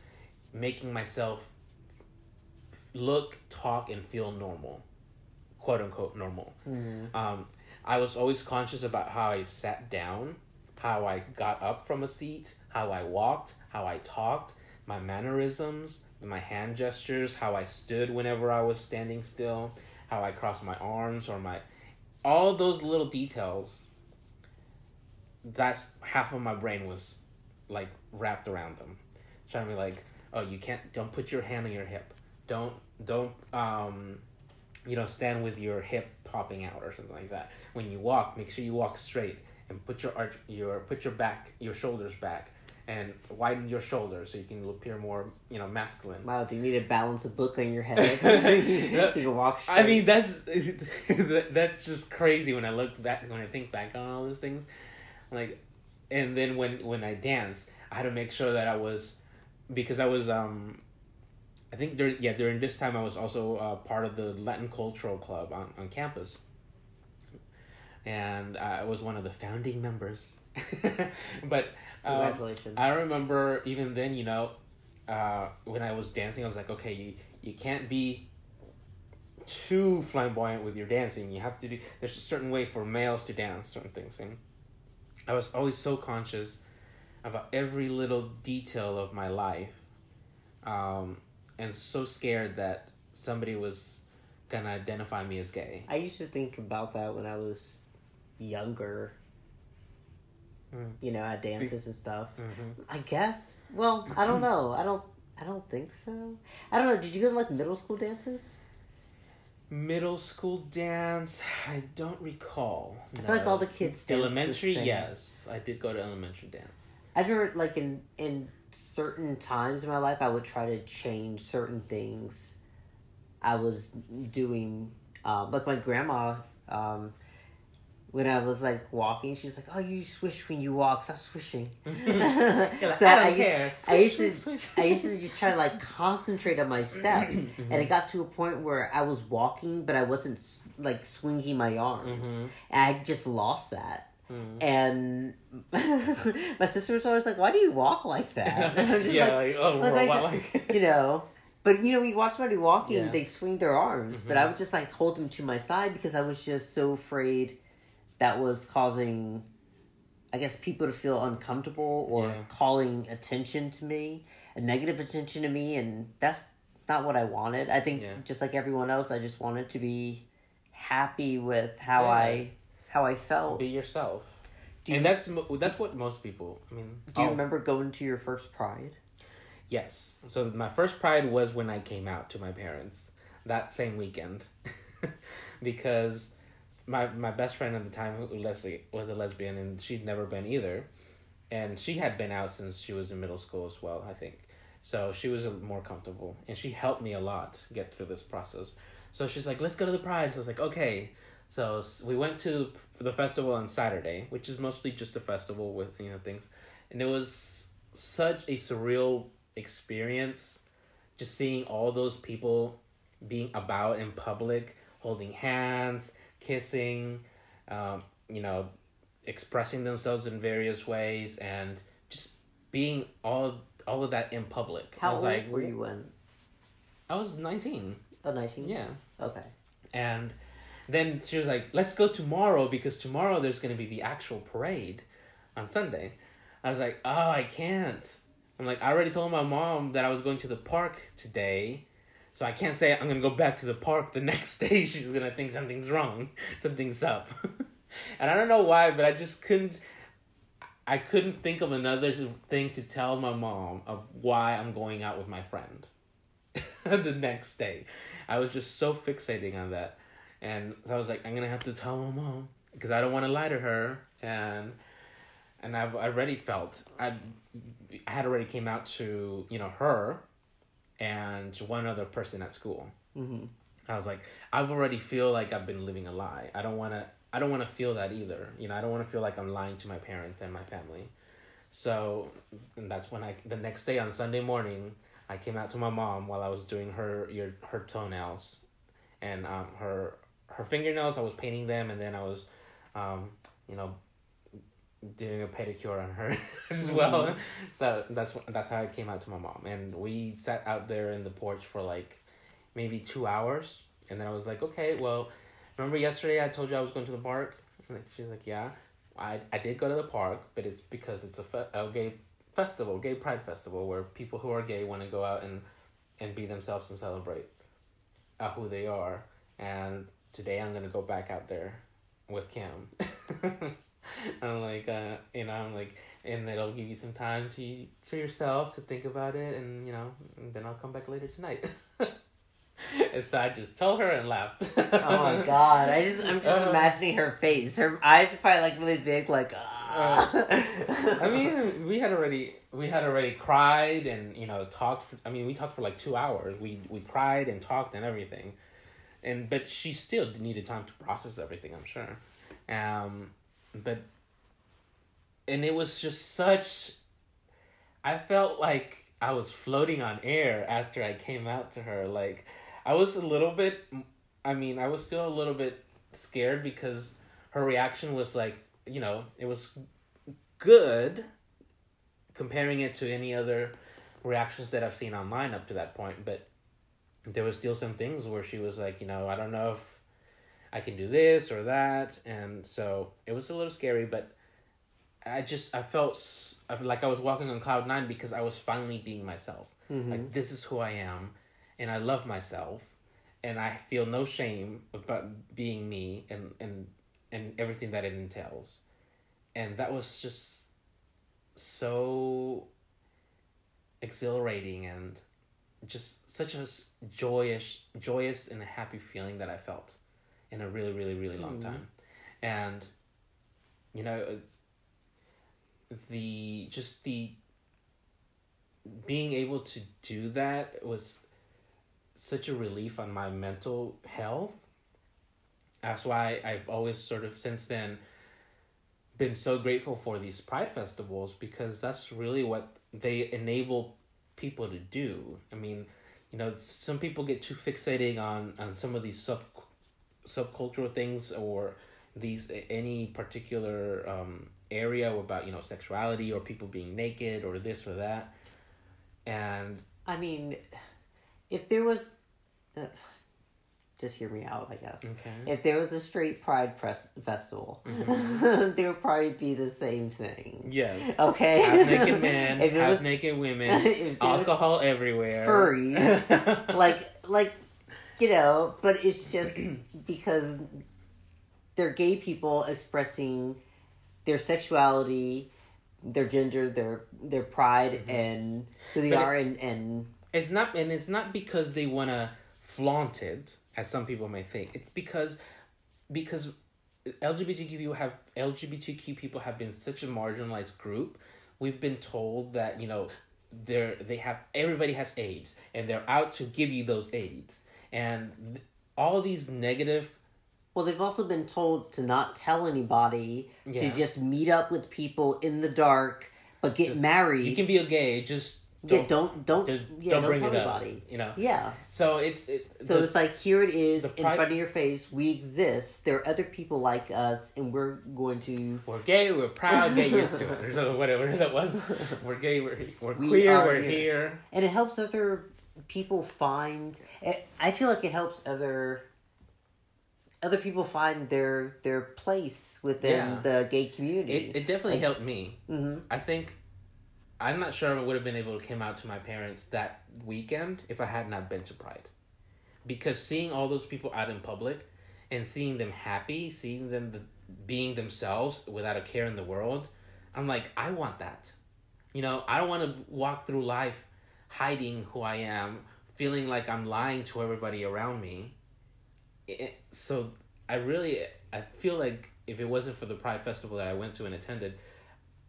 making myself look, talk, and feel normal, quote unquote normal. Um, I was always conscious about how I sat down, how I got up from a seat, how I walked, how I talked, my mannerisms, my hand gestures, how I stood whenever I was standing still, how I crossed my arms or my all those little details. That's half of my brain was like wrapped around them, trying to be like, oh, you can't, don't put your hand on your hip, don't, don't, um, you know, stand with your hip popping out or something like that. When you walk, make sure you walk straight and put your arch, your put your back, your shoulders back, and widen your shoulders so you can appear more, you know, masculine. Wow, do you need to balance a book on your head? you can walk straight. I mean, that's that's just crazy when I look back when I think back on all those things, like, and then when when I dance, I had to make sure that I was, because I was um, I think during yeah during this time I was also uh, part of the Latin Cultural Club on on campus, and I was one of the founding members, but. Um, I remember even then, you know, uh, when I was dancing, I was like, okay, you, you can't be too flamboyant with your dancing. You have to do, there's a certain way for males to dance, certain things. And I was always so conscious about every little detail of my life um, and so scared that somebody was going to identify me as gay. I used to think about that when I was younger. Mm. You know, at dances and stuff. Mm-hmm. I guess. Well, I don't know. I don't. I don't think so. I don't know. Did you go to like middle school dances? Middle school dance, I don't recall. I feel like all the kids the Elementary, same. yes, I did go to elementary dance. I remember like in in certain times in my life, I would try to change certain things. I was doing, um, like my grandma. Um, when I was like walking, she's like, "Oh, you swish when you walk. Stop swishing." like, So "I don't I used, care. I used to, swish, I used to just try to like concentrate on my steps, Mm-hmm. and it got to a point where I was walking, but I wasn't like swinging my arms, Mhm. and I just lost that. Mhm. And my sister was always like, "Why do you walk like that?" And I'm just yeah, like, like, oh, like, I like, you know. But you know, when you watch somebody walking, Yeah. Mm-hmm. they swing their arms, but I would just like hold them to my side because I was just so afraid that was causing, I guess, people to feel uncomfortable or Yeah. calling attention to me, a negative attention to me, and that's not what I wanted. I think Yeah. just like everyone else, I just wanted to be happy with how Yeah. I how I felt. be yourself. Do you- and that's that's what most people. I mean, Do you remember going to your first Pride? Yes. So my first pride was when I came out to my parents that same weekend, because my my best friend at the time, who Leslie, was a lesbian, and she'd never been either, and she had been out since she was in middle school as well. I think, so she was more comfortable, and she helped me a lot get through this process. So she's like, "Let's go to the pride." So I was like, "Okay." So we went to for the festival on Saturday, which is mostly just a festival with you know things, and it was such a surreal experience just seeing all those people being about in public holding hands kissing um, you know expressing themselves in various ways and just being all all of that in public How i was old like were you when? i was 19 Oh, 19? yeah Okay. and then she was like, let's go tomorrow because tomorrow there's going to be the actual parade. on Sunday. I was like, oh, I can't. I'm like, I already told my mom that I was going to the park today, so I can't say I'm gonna go back to the park the next day. She's gonna think something's wrong, something's up, and I don't know why, but I just couldn't. I couldn't think of another thing to tell my mom of why I'm going out with my friend the next day. I was just so fixating on that. And so I was like, I'm gonna have to tell my mom because I don't want to lie to her. And and I've already felt I I had already came out to you know her and one other person at school. Mm-hmm. I was like, I've already feel like I've been living a lie. I don't want to. I don't want to feel that either. You know, I don't want to feel like I'm lying to my parents and my family. So, and that's when I the next day on Sunday morning, I came out to my mom while I was doing her your her toenails, and um her her fingernails. I was painting them, and then I was, um, you know, doing a pedicure on her as well. So that's that's how I came out to my mom, and we sat out there in the porch for like maybe two hours, and then I was like, okay, well, remember yesterday I told you I was going to the park, and she's like, yeah, I I did go to the park, but it's because it's a, fe- a gay festival, gay pride festival, where people who are gay want to go out and and be themselves and celebrate uh, who they are, and today I'm gonna go back out there with Kim. I'm like, uh, you know, I'm like, and it'll give you some time to for yourself to think about it, and you know, and then I'll come back later tonight. and so I just told her and laughed. oh my god! I just I'm just Uh, imagining her face. Her eyes are probably like really big, like. ah. I mean, we had already we had already cried and you know talked. For, I mean, we talked for like two hours. We we cried and talked and everything, and but she still needed time to process everything. I'm sure, um, but and it was just such. I felt like I was floating on air after I came out to her. Like I was a little bit. I mean, I was still a little bit scared because her reaction was like you know it was good comparing it to any other reactions that I've seen online up to that point, but there was still some things where she was like, you know, I don't know if I can do this or that, and so it was a little scary, but I just I felt s- I felt like I was walking on cloud nine because I was finally being myself. Mm-hmm. Like this is who I am, and I love myself, and I feel no shame about being me and and and everything that it entails, and that was just so exhilarating and just such a joyous joyous and happy feeling that I felt in a really really really long Mhm. time and you know uh, the just the being able to do that was such a relief on my mental health that's why I've always sort of since then been so grateful for these pride festivals because that's really what they enable people to do. I mean, you know, some people get too fixating on on some of these sub subcultural things or these any particular um, area about you know sexuality or people being naked or this or that, and I mean, if there was, uh, just hear me out, I guess. Okay. If there was a straight pride press festival, Mm-hmm. there would probably be the same thing. yes, Okay. half naked men, half naked women, if there was alcohol everywhere, furries, like like you know, but it's just because they're gay people expressing their sexuality, their gender, their their pride, and who they Mm-hmm. But it- are, and and It's not, and it's not because they want to flaunt it, as some people may think. It's because, because LGBTQ people have LGBTQ people have been such a marginalized group. We've been told that you know, they're they have everybody has AIDS, and they're out to give you those AIDS, and th- all these negative. Well, they've also been told to not tell anybody, to just meet up with people in the dark, but get married. You can be a gay, just yeah, don't don't just yeah, don't don't, bring tell it up, anybody. you know? Yeah. So it's it, So the- it's like here it is in pri- front of your face. We exist. There are other people like us, and we're going to. We're gay, we're proud, get used to it, or whatever that was. We're gay, we're, we're We queer, we're here. here. And it helps other people find. it, I feel like it helps other other people find their their place within Yeah. the gay community. It, it definitely Like- helped me. Mhm. I think I'm not sure I would have been able to come out to my parents that weekend if I had not been to Pride. Because seeing all those people out in public and seeing them happy, seeing them the, being themselves without a care in the world, I'm like, I want that. You know, I don't want to walk through life hiding who I am, feeling like I'm lying to everybody around me. It, so I really, I feel like if it wasn't for the Pride Festival that I went to and attended,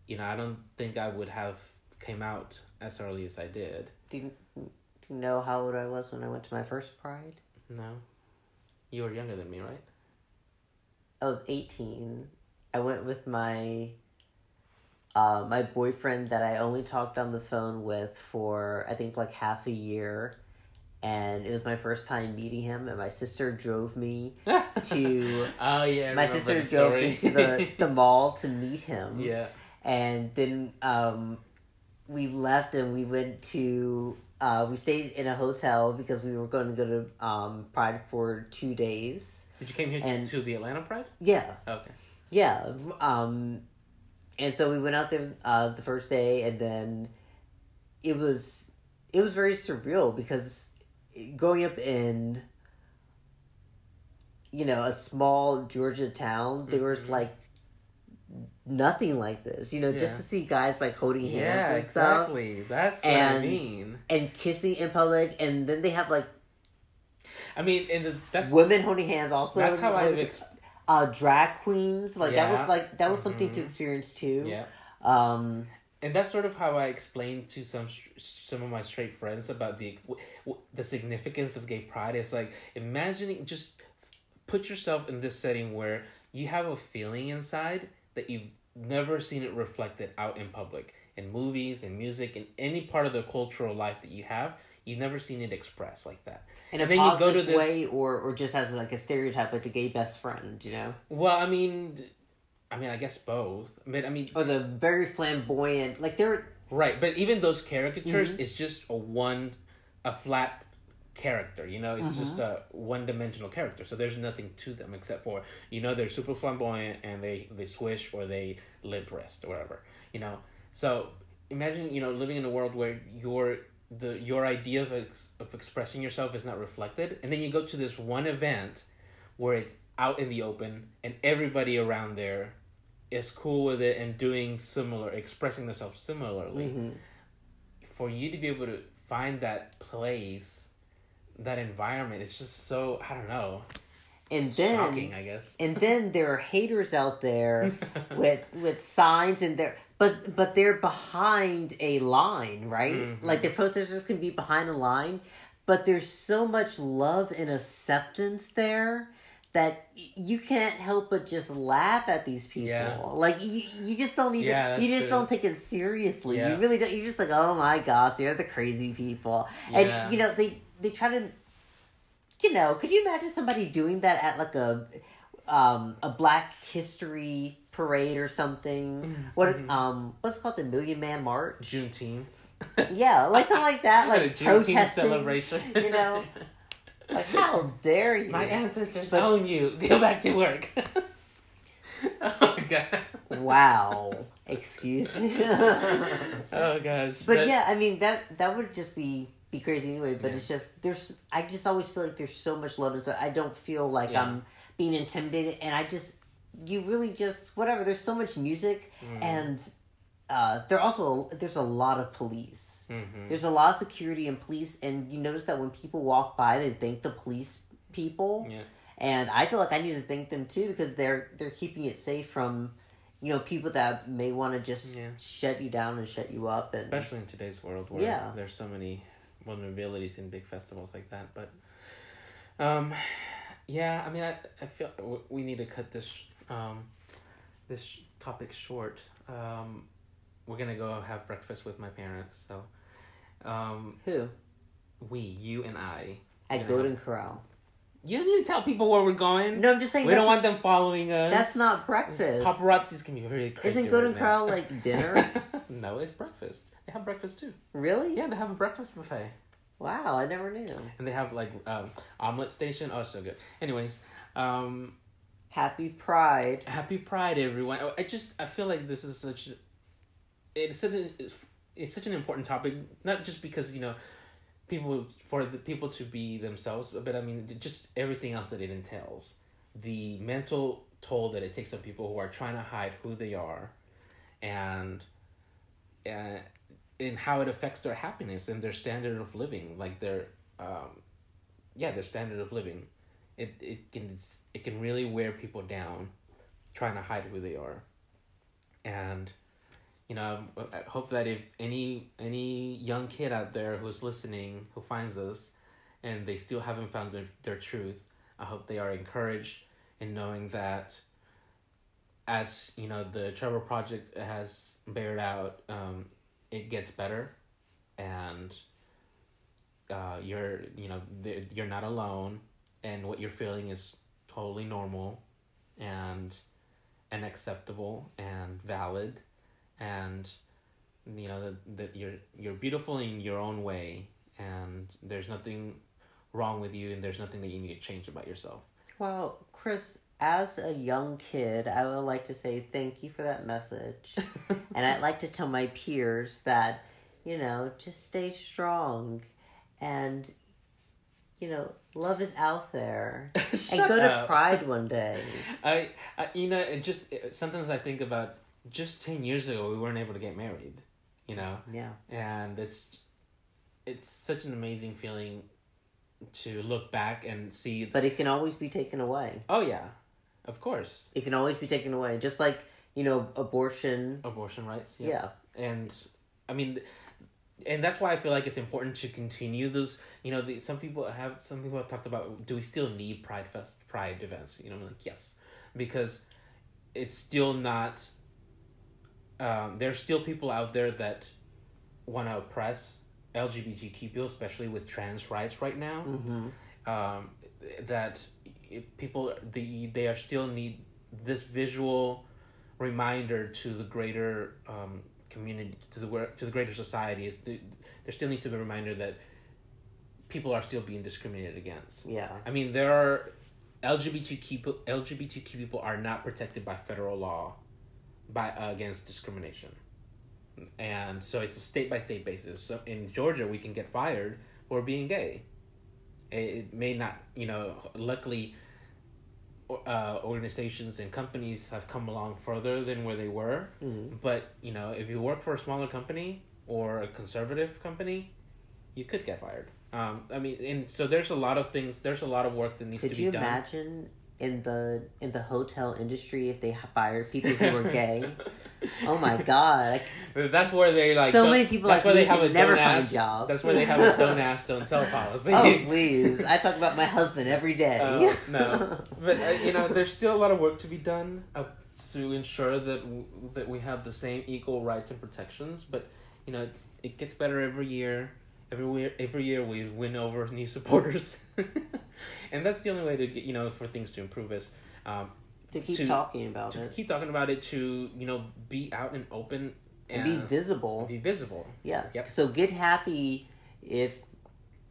you know, I don't think I would have came out as early as I did. do, you, do you know how old I was when I went to my first Pride? No, you were younger than me, right? I was 18. I went with my uh, my boyfriend that I only talked on the phone with for I think like half a year. And it was my first time meeting him, and my sister drove me to. oh yeah, I my sister the drove me to the, the mall to meet him. yeah. And then um, we left and we went to. Uh, we stayed in a hotel because we were going to go to um, Pride for two days. Did you came here And- to the Atlanta Pride? Yeah, Okay. Yeah. Um and so we went out there uh the first day and then it was it was very surreal because growing up in you know, a small Georgia town, there was like nothing like this. You know, just to see guys like holding hands Yeah, and stuff exactly. That's what I And- mean. and kissing in public and then they have like I mean, and the, that's women holding hands also. that's how I've ex- uh drag queens like that was like that was something to Mhm. experience too. yeah. Um and that's sort of how I explained to some some of my straight friends about the the significance of gay pride. It's like imagining just put yourself in this setting where you have a feeling inside that you've never seen it reflected out in public in movies and music in any part of the cultural life that you have. You've never seen it expressed like that. in a And then you go to this- way or or just as like a stereotype like the gay best friend you know Well, I mean, I mean, I guess both. But I mean, or the very flamboyant like they're Right, but even those caricatures Mm-hmm. is just a one, a flat character. You know, it's just Mm-hmm. a one-dimensional character. So there's nothing to them except for you know they're super flamboyant and they they swish or they limp wrist or whatever. You know, so imagine you know living in a world where your the your idea of ex, of expressing yourself is not reflected, and then you go to this one event where it's out in the open and everybody around there is cool with it and doing similar expressing themselves similarly. Mm-hmm. for you to be able to find that place that environment it's just so i don't know and then shocking i guess and then there are haters out there with with signs and they're but but they're behind a line right Mm-hmm. like their protesters can be behind a line but there's so much love and acceptance there that you can't help but just laugh at these people Yeah. like you, you just don't even Yeah, you just true. don't take it seriously Yeah. you really don't you're just like oh my gosh they're the crazy people and you know they they try to you know, could you imagine somebody doing that at like a um a Black History parade or something? Mm-hmm. What um what's it called the Million Man March? juneteenth Yeah, like something like that, a like juneteenth protesting. celebration You know, like how dare you? my ancestors But- own you go back to work oh my god Wow, excuse me. oh gosh but yeah, I mean that that would just be be crazy anyway. But Yeah. it's just there's I just always feel like there's so much love and so I don't feel like Yeah. I'm being intimidated, and I just you really just whatever. There's so much music, Mm-hmm. and uh, there also there's a lot of police. Mhm. There's a lot of security and police, and you notice that when people walk by, they thank the police people. yeah And I feel like I need to thank them too because they're they're keeping it safe from, you know, people that may want to just Yeah. shut you down and shut you up and especially in today's world where Yeah. there's so many vulnerabilities in big festivals like that but um yeah i mean i, I feel we need to cut this um this topic short um we're gonna go have breakfast with my parents so um who we you and i at know. Golden Corral. You don't need to tell people where we're going No, I'm just saying we don't want them following us that's not breakfast. paparazzis can be very crazy Isn't Golden right Corral like dinner? no it's breakfast they have breakfast too really? yeah they have a breakfast buffet Wow, I never knew. And they have like um, omelet station. Oh, so good. Anyways, um, Happy Pride. happy Pride, everyone. Oh, I just I feel like this is such. It's such an it's such an important topic, not just because you know people for the people to be themselves, but I mean just everything else that it entails, the mental toll that it takes on people who are trying to hide who they are, and, uh, and how it affects their happiness and their standard of living, like their, um, yeah, their standard of living. It it can it can really wear people down, trying to hide who they are, and you know i hope that if any any young kid out there who's listening who finds us and they still haven't found their, their truth i hope they are encouraged in knowing that as you know the trevor project has bared out um, it gets better and uh, you're you know you're not alone and what you're feeling is totally normal and and acceptable and valid and you know that, that you're you're beautiful in your own way and there's nothing wrong with you and there's nothing that you need to change about yourself Well, Chris, as a young kid, I would like to say thank you for that message. and I'd like to tell my peers that, you know, just stay strong and, you know, love is out there. and go to. Pride one day. I, I you know it just it, sometimes i think about just 10 years ago we weren't able to get married you know Yeah. and it's it's such an amazing feeling to look back and see But it can always be taken away. oh yeah of course It can always be taken away. Just like, you know, abortion. abortion rights Yeah. and i mean and that's why i feel like it's important to continue those you know the, some people have some people have talked about do we still need pride fest pride events you know I'm like yes because it's still not um, there's still people out there that want to oppress lgbtq people especially with trans rights right now. Um, that people the, they are still need this visual reminder to the greater um, community to the to the greater society. Is the, there still needs to be a reminder that people are still being discriminated against. Yeah. I mean, there are LGBTQ people, LGBTQ people are not protected by federal law by uh, against discrimination, and so it's a state by state basis. So in Georgia, we can get fired for being gay. It, it may not, you know. Luckily, uh, organizations and companies have come along further than where they were. But you know, if you work for a smaller company or a conservative company, you could get fired. Um, I mean, and so there's a lot of things. There's a lot of work that needs Could to be you done. imagine in the in the hotel industry if they fired people who were gay? oh my god! Like, That's where they like. So many people That's like where me they have a never don't find ask. jobs. That's where they have a don't ask, don't tell policy. oh please! I talk about my husband every day. Uh, no, but uh, you know, there's still a lot of work to be done uh, to ensure that w- that we have the same equal rights and protections. But you know, it's it gets better every year. Every year, every year we win over new supporters, and that's the only way to get you know for things to improve is um, to keep to- talking about to it keep talking about it to you know be out and open and be visible. be visible. Yeah. Yep. So get happy if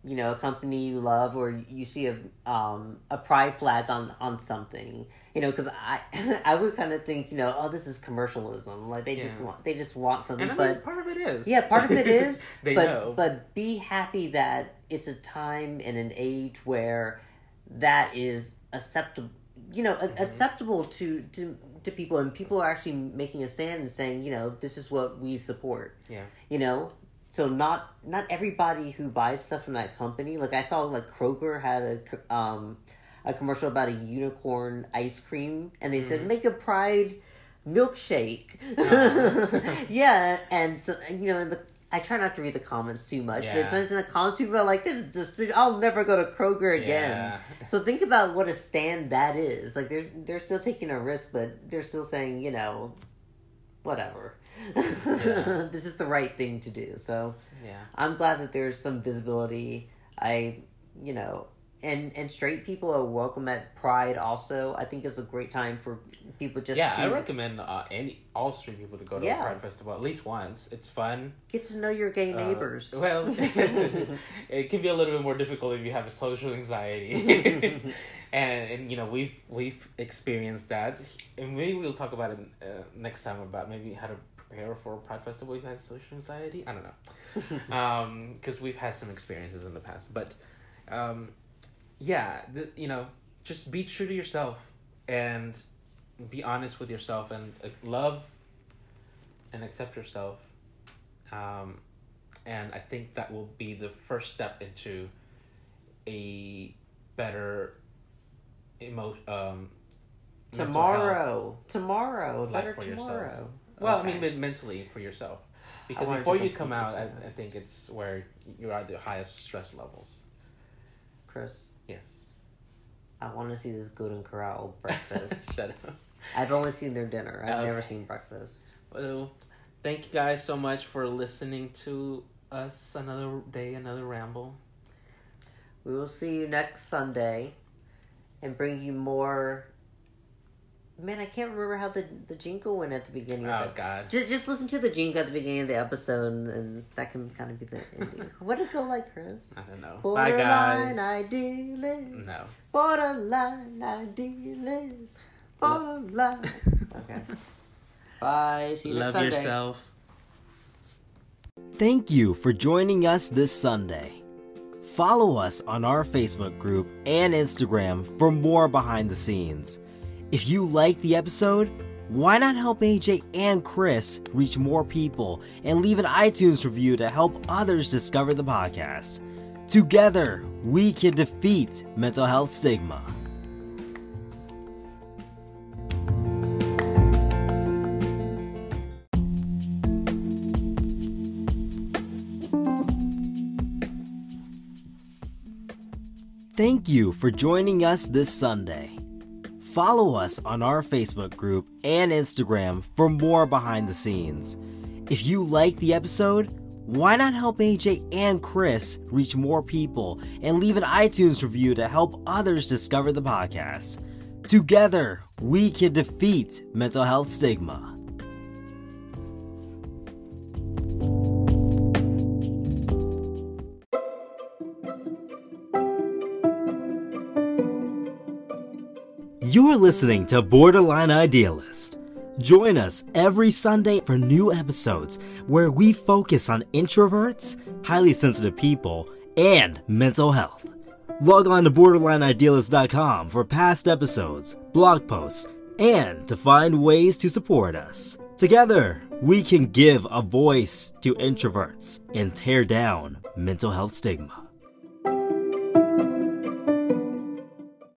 you know a company you love or you see a um a pride flag on on something. You know, because I I would kind of think you know oh this is commercialism like they just want they just want something And I mean, but. part of it is yeah, part of it is, They but know. but be happy that it's a time and an age where that is acceptable. You know, Mm-hmm. acceptable to to to people, and people are actually making a stand and saying, you know, this is what we support yeah. you know so not not everybody who buys stuff from that company like i saw like kroger had a um a commercial about a unicorn ice cream and they said make a pride milkshake yeah and so you know the I try not to read the comments too much, but sometimes in the comments people are like, "This is just I'll never go to Kroger again." Yeah. So think about what a stand that is. Like they're they're still taking a risk, but they're still saying, you know, whatever. this is the right thing to do. So Yeah. I'm glad that there's some visibility. I, you know, and and straight people are welcome at Pride. Also, I think it's a great time for people just to yeah, to I recommend uh, any all straight people to go to Yeah. a Pride Festival at least once. It's fun. get to know your gay Uh, neighbors. well, it can be a little bit more difficult if you have social anxiety, and, and you know we've we've experienced that, and maybe we'll talk about it uh, next time about maybe how to prepare for Pride Festival if you have social anxiety. I don't know, because we've had some experiences in the past, but um, yeah, the, you know, just be true to yourself and be honest with yourself and uh, love and accept yourself. Um, and I think that will be the first step into a better emo um tomorrow, tomorrow, better tomorrow. Well, I mean, men- mentally for yourself, because before you come out, I, I think it's where you're at the highest stress levels. Chris, Yes. I want to see this Golden Corral breakfast. Shut up. I've only seen their dinner. I've Okay. never seen breakfast. Well, thank you guys so much for listening to us another day, another ramble. We will see you next Sunday, and bring you more. Man, I can't remember how the the jingle went at the beginning. Oh of the, God. Just, just listen to the jingle at the beginning of the episode, and, and that can kind of be the ending. what did it go like, Chris? I don't know. Bye, Borderline guys. idealist. No. Borderline idealist. Borderline. okay. Bye. See you next Love yourself. Thank you for joining us this Sunday. Follow us on our Facebook group and Instagram for more behind the scenes. If you like the episode, why not help AJ and Chris reach more people and leave an iTunes review to help others discover the podcast? Together, we can defeat mental health stigma. Thank you for joining us this Sunday. Follow us on our Facebook group and Instagram for more behind the scenes. If you like the episode, why not help AJ and Chris reach more people and leave an iTunes review to help others discover the podcast? Together, we can defeat mental health stigma. You're listening to Borderline Idealist. Join us every Sunday for new episodes where we focus on introverts, highly sensitive people, and mental health. Log on to borderlineidealist.com for past episodes, blog posts, and to find ways to support us. Together, we can give a voice to introverts and tear down mental health stigma.